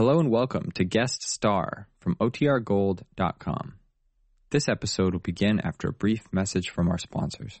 Hello and welcome to Guest Star from OTRGold.com. This episode will begin after a brief message from our sponsors.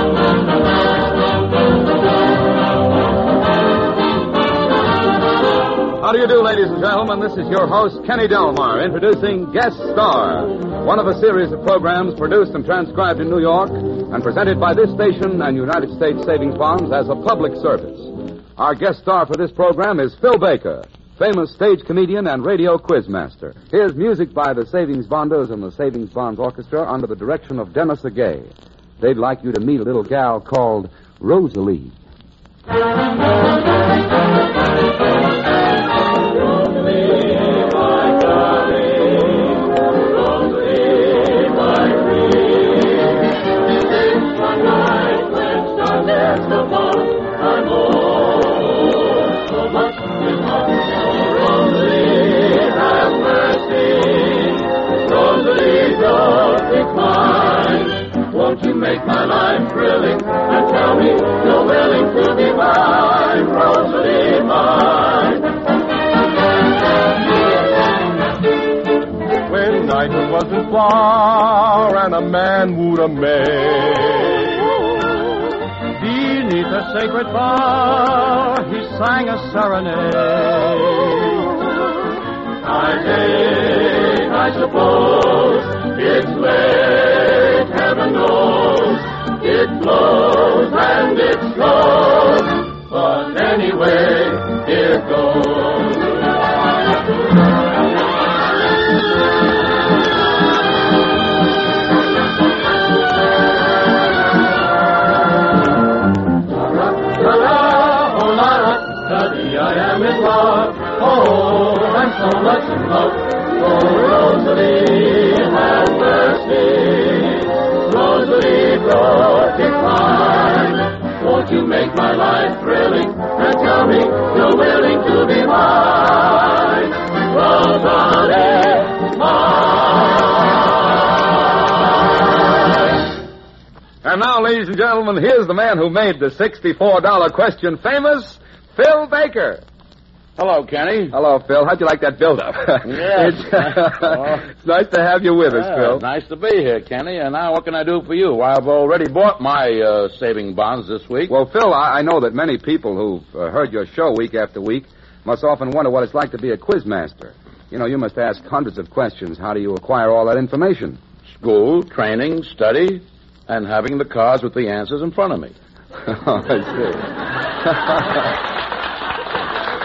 How do you do, ladies and gentlemen? This is your host, Kenny Delmar, introducing Guest Star, one of a series of programs produced and transcribed in New York and presented by this station and United States Savings Bonds as a public service. Our guest star for this program is Phil Baker, famous stage comedian and radio quizmaster. Here's music by the Savings Bonders and the Savings Bonds Orchestra under the direction of Denes Agay. They'd like you to meet a little gal called Rosalie. When wasn't far and a man would a maid, beneath a sacred bar he sang a serenade. I think, I suppose, it's late, heaven knows. It blows and it slows, but anyway, here goes. Ladies and gentlemen, here's the man who made the $64 question famous, Phil Baker. Hello, Kenny. Hello, Phil. How'd you like that build-up? Yes. it's, Oh. it's nice to have you with us, Yeah, Phil. Nice to be here, Kenny. And now, what can I do for you? I've already bought my uh, saving bonds this week. Well, Phil, I, I know that many people who've uh, heard your show week after week must often wonder what it's like to be a quizmaster. You know, you must ask hundreds of questions. How do you acquire all that information? School, training, study, and having the cards with the answers in front of me. oh,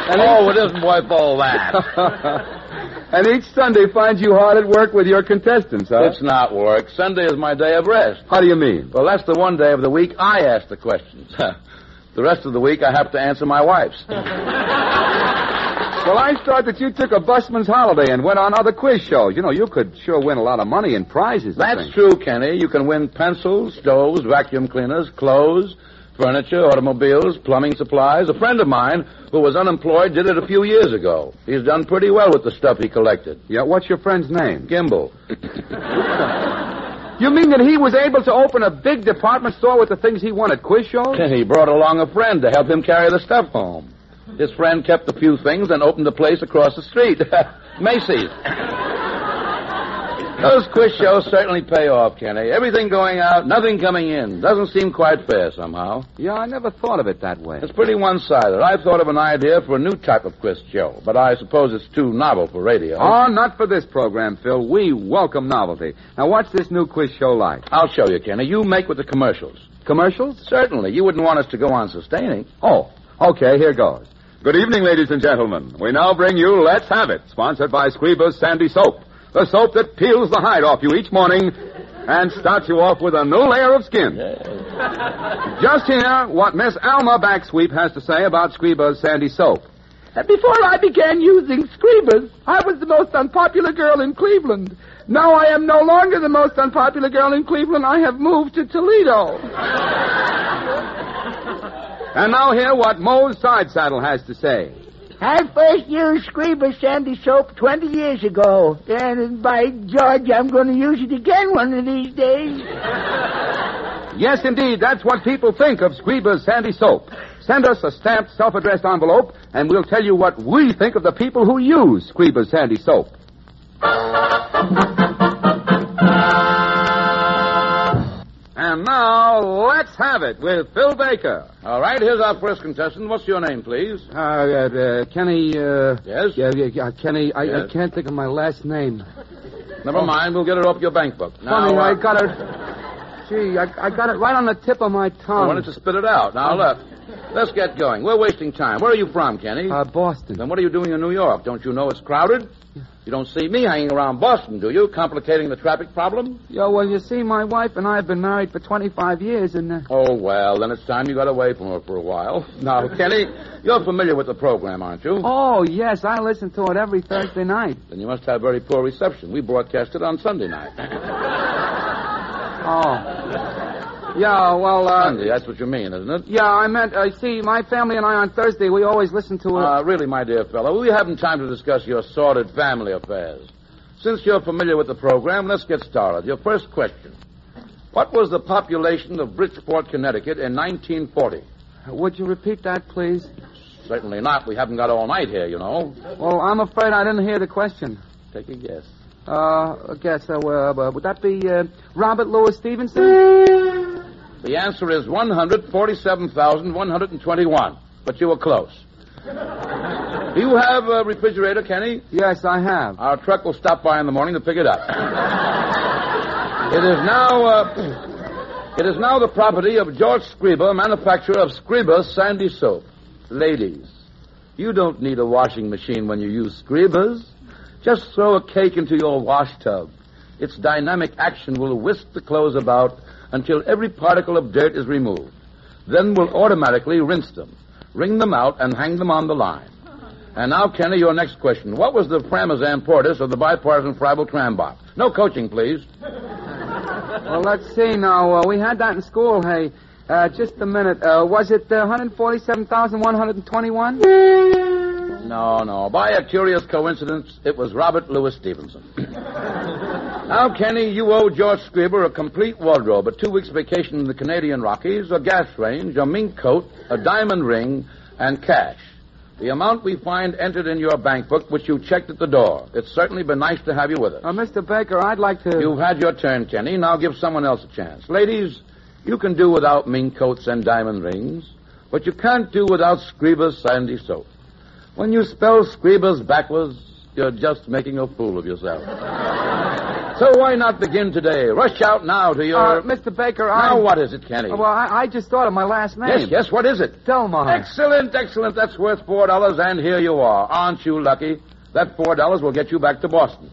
I oh, it isn't worth all that. see. and each Sunday finds you hard at work with your contestants, huh? it's not work. Sunday is my day of rest. How do you mean? Well, that's the one day of the week I ask the questions. the rest of the week I have to answer my wife's. Well, I thought that you took a busman's holiday and went on other quiz shows. You know, you could sure win a lot of money in prizes. I That's think. true, Kenny. You can win pencils, stoves, vacuum cleaners, clothes, furniture, automobiles, plumbing supplies. A friend of mine who was unemployed did it a few years ago. He's done pretty well with the stuff he collected. Yeah, what's your friend's name? Gimbel. You mean that he was able to open a big department store with the things he won at quiz shows? He brought along a friend to help him carry the stuff home. His friend kept a few things and opened a place across the street. Macy's. Those quiz shows certainly pay off, Kenny. Everything going out, nothing coming in. Doesn't seem quite fair somehow. Yeah, I never thought of it that way. It's pretty one-sided. I've thought of an idea for a new type of quiz show, but I suppose it's too novel for radio. Oh, not for this program, Phil. We welcome novelty. Now, what's this new quiz show like? I'll show you, Kenny. You make with the commercials. Commercials? Certainly. You wouldn't want us to go on sustaining. Oh, okay, here goes. Good evening, ladies and gentlemen. We now bring you Let's Have It, sponsored by Squeeba's Sandy Soap. The soap that peels the hide off you each morning and starts you off with a new layer of skin. Just hear what Miss Alma Backsweep has to say about Squeeba's Sandy Soap. Before I began using Screebers, I was the most unpopular girl in Cleveland. Now I am no longer the most unpopular girl in Cleveland. I have moved to Toledo. And now hear what Mose Side Saddle has to say. I first used Screeber Sandy soap 20 years ago. And by George, I'm going to use it again one of these days. Yes, indeed, that's what people think of Squeeba's Sandy Soap. Send us a stamped, self-addressed envelope, and we'll tell you what we think of the people who use Squeeba's Sandy Soap. And now, let's have it with Phil Baker. All right, here's our first contestant. What's your name, please? Uh, uh, Kenny, uh... Yes? Yeah, yeah, Kenny, I, I can't think of my last name. Never mind. We'll get it off your bank book. Now, Funny, uh, I got it... Gee, I, I got it right on the tip of my tongue. I wanted to spit it out? Now, look. Let's get going. We're wasting time. Where are you from, Kenny? Uh, Boston. Then what are you doing in New York? Don't you know it's crowded? You don't see me hanging around Boston, do you? Complicating the traffic problem? Yo, well, you see, my wife and I have been married for 25 years, and... Uh... Oh, well, then it's time you got away from her for a while. Now, Kenny, you're familiar with the program, aren't you? Oh, yes, I listen to it every Thursday night. Then you must have very poor reception. We broadcast it on Sunday night. Oh. Yeah, well, uh... Sunday, that's what you mean, isn't it? Yeah, I meant, uh, see, my family and I on Thursday, we always listen to. Uh, really, my dear fellow, we haven't time to discuss your sordid family affairs. Since you're familiar with the program, let's get started. Your first question. What was the population of Bridgeport, Connecticut in 1940? Would you repeat that, please? Certainly not. We haven't got all night here, you know. Well, I'm afraid I didn't hear the question. Take a guess. Uh, I guess, uh, uh, would that be, uh, Robert Louis Stevenson? The answer is 147,121. But you were close. Do you have a refrigerator, Kenny? Yes, I have. Our truck will stop by in the morning to pick it up. it is now, uh, it is now the property of George Scriba, manufacturer of Scriba's Sandy Soap. Ladies, you don't need a washing machine when you use Scriba's. Just throw a cake into your wash tub. Its dynamic action will whisk the clothes about until every particle of dirt is removed. Then we'll automatically rinse them, wring them out, and hang them on the line. And now, Kenny, your next question. What was the Pramazan Portis of the bipartisan Fribel tram box? No coaching, please. Well, let's see now. Uh, we had that in school, hey. Uh, just a minute. Uh, was it uh, 147,121? No, no. By a curious coincidence, it was Robert Louis Stevenson. now, Kenny, you owe George Scriber a complete wardrobe, a two weeks vacation in the Canadian Rockies, a gas range, a mink coat, a diamond ring, and cash. The amount we find entered in your bank book, which you checked at the door. It's certainly been nice to have you with us. Uh, Mr. Baker, I'd like to... You've had your turn, Kenny. Now give someone else a chance. Ladies, you can do without mink coats and diamond rings, but you can't do without Scriber's Sandy Soap. When you spell Scriber's backwards, you're just making a fool of yourself. so why not begin today? Rush out now to your... Uh, Mr. Baker, I... Now what is it, Kenny? Well, I, I just thought of my last name. Yes, yes, what is it? Delmar. Excellent, excellent. That's worth four dollars, and here you are. Aren't you lucky? That four dollars will get you back to Boston.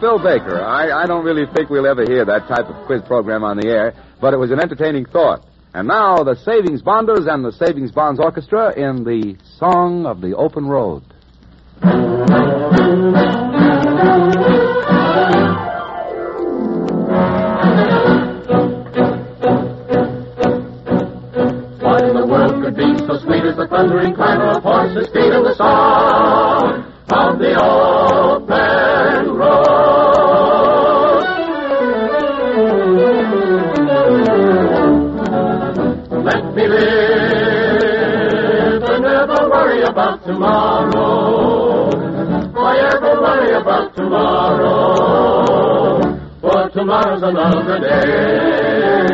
Phil Baker. I, I don't really think we'll ever hear that type of quiz program on the air, but it was an entertaining thought. And now, the Savings Bonders and the Savings Bonds Orchestra in the Song of the Open Road. About tomorrow? For tomorrow's another day.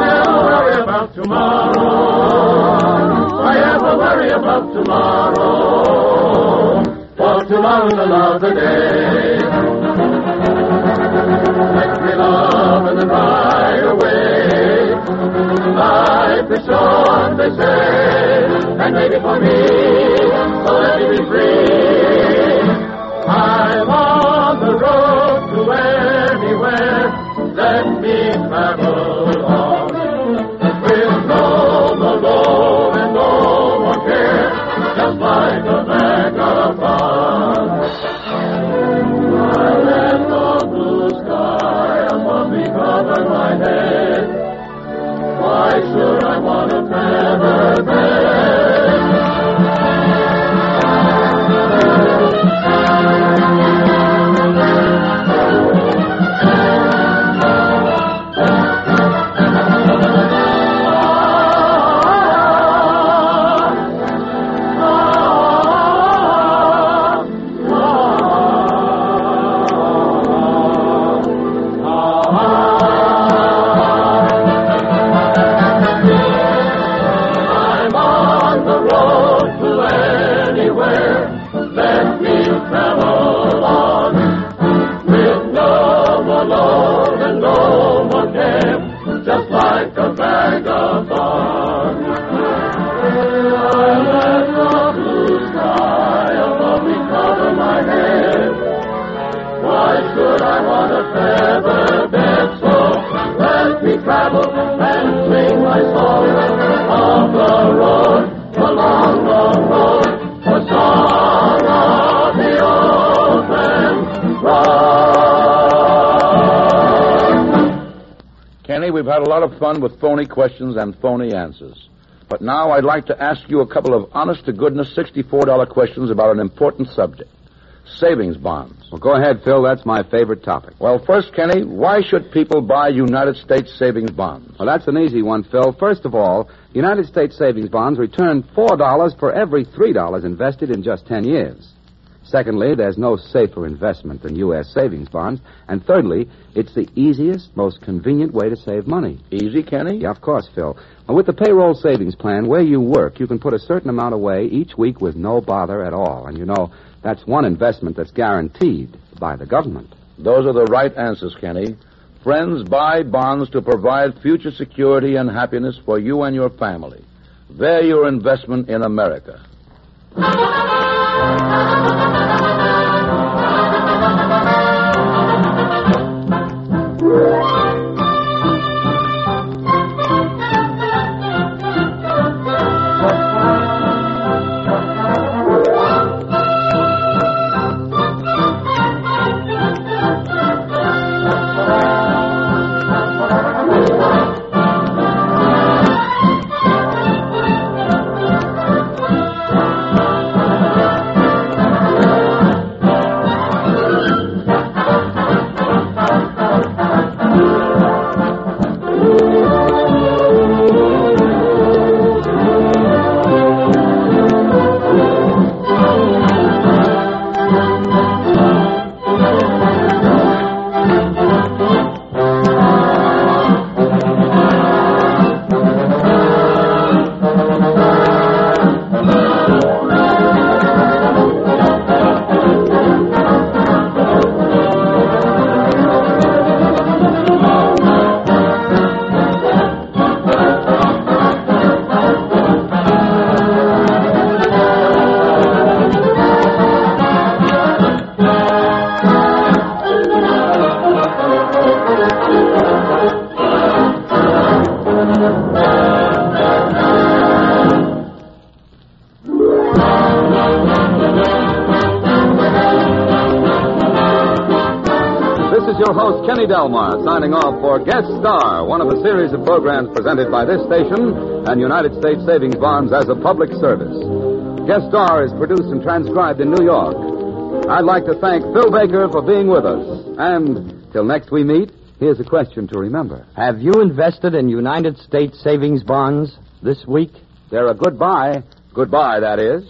Never worry about tomorrow. Ever worry about tomorrow? For tomorrow's another day. Let's be love and ride away. Life is short, they say, and maybe for me, so let me be free. We've had a lot of fun with phony questions and phony answers. But now I'd like to ask you a couple of honest to goodness $64 questions about an important subject savings bonds. Well, go ahead, Phil. That's my favorite topic. Well, first, Kenny, why should people buy United States savings bonds? Well, that's an easy one, Phil. First of all, United States savings bonds return $4 for every $3 invested in just 10 years. Secondly, there's no safer investment than U.S. savings bonds. And thirdly, it's the easiest, most convenient way to save money. Easy, Kenny? Yeah, of course, Phil. Now, with the payroll savings plan, where you work, you can put a certain amount away each week with no bother at all. And you know, that's one investment that's guaranteed by the government. Those are the right answers, Kenny. Friends buy bonds to provide future security and happiness for you and your family. They're your investment in America. This is your host, Kenny Delmar, signing off for Guest Star, one of a series of programs presented by this station and United States Savings Bonds as a public service. Guest Star is produced and transcribed in New York. I'd like to thank Phil Baker for being with us. And till next we meet, Here's a question to remember. Have you invested in United States savings bonds this week? They're a good buy. Goodbye, that is.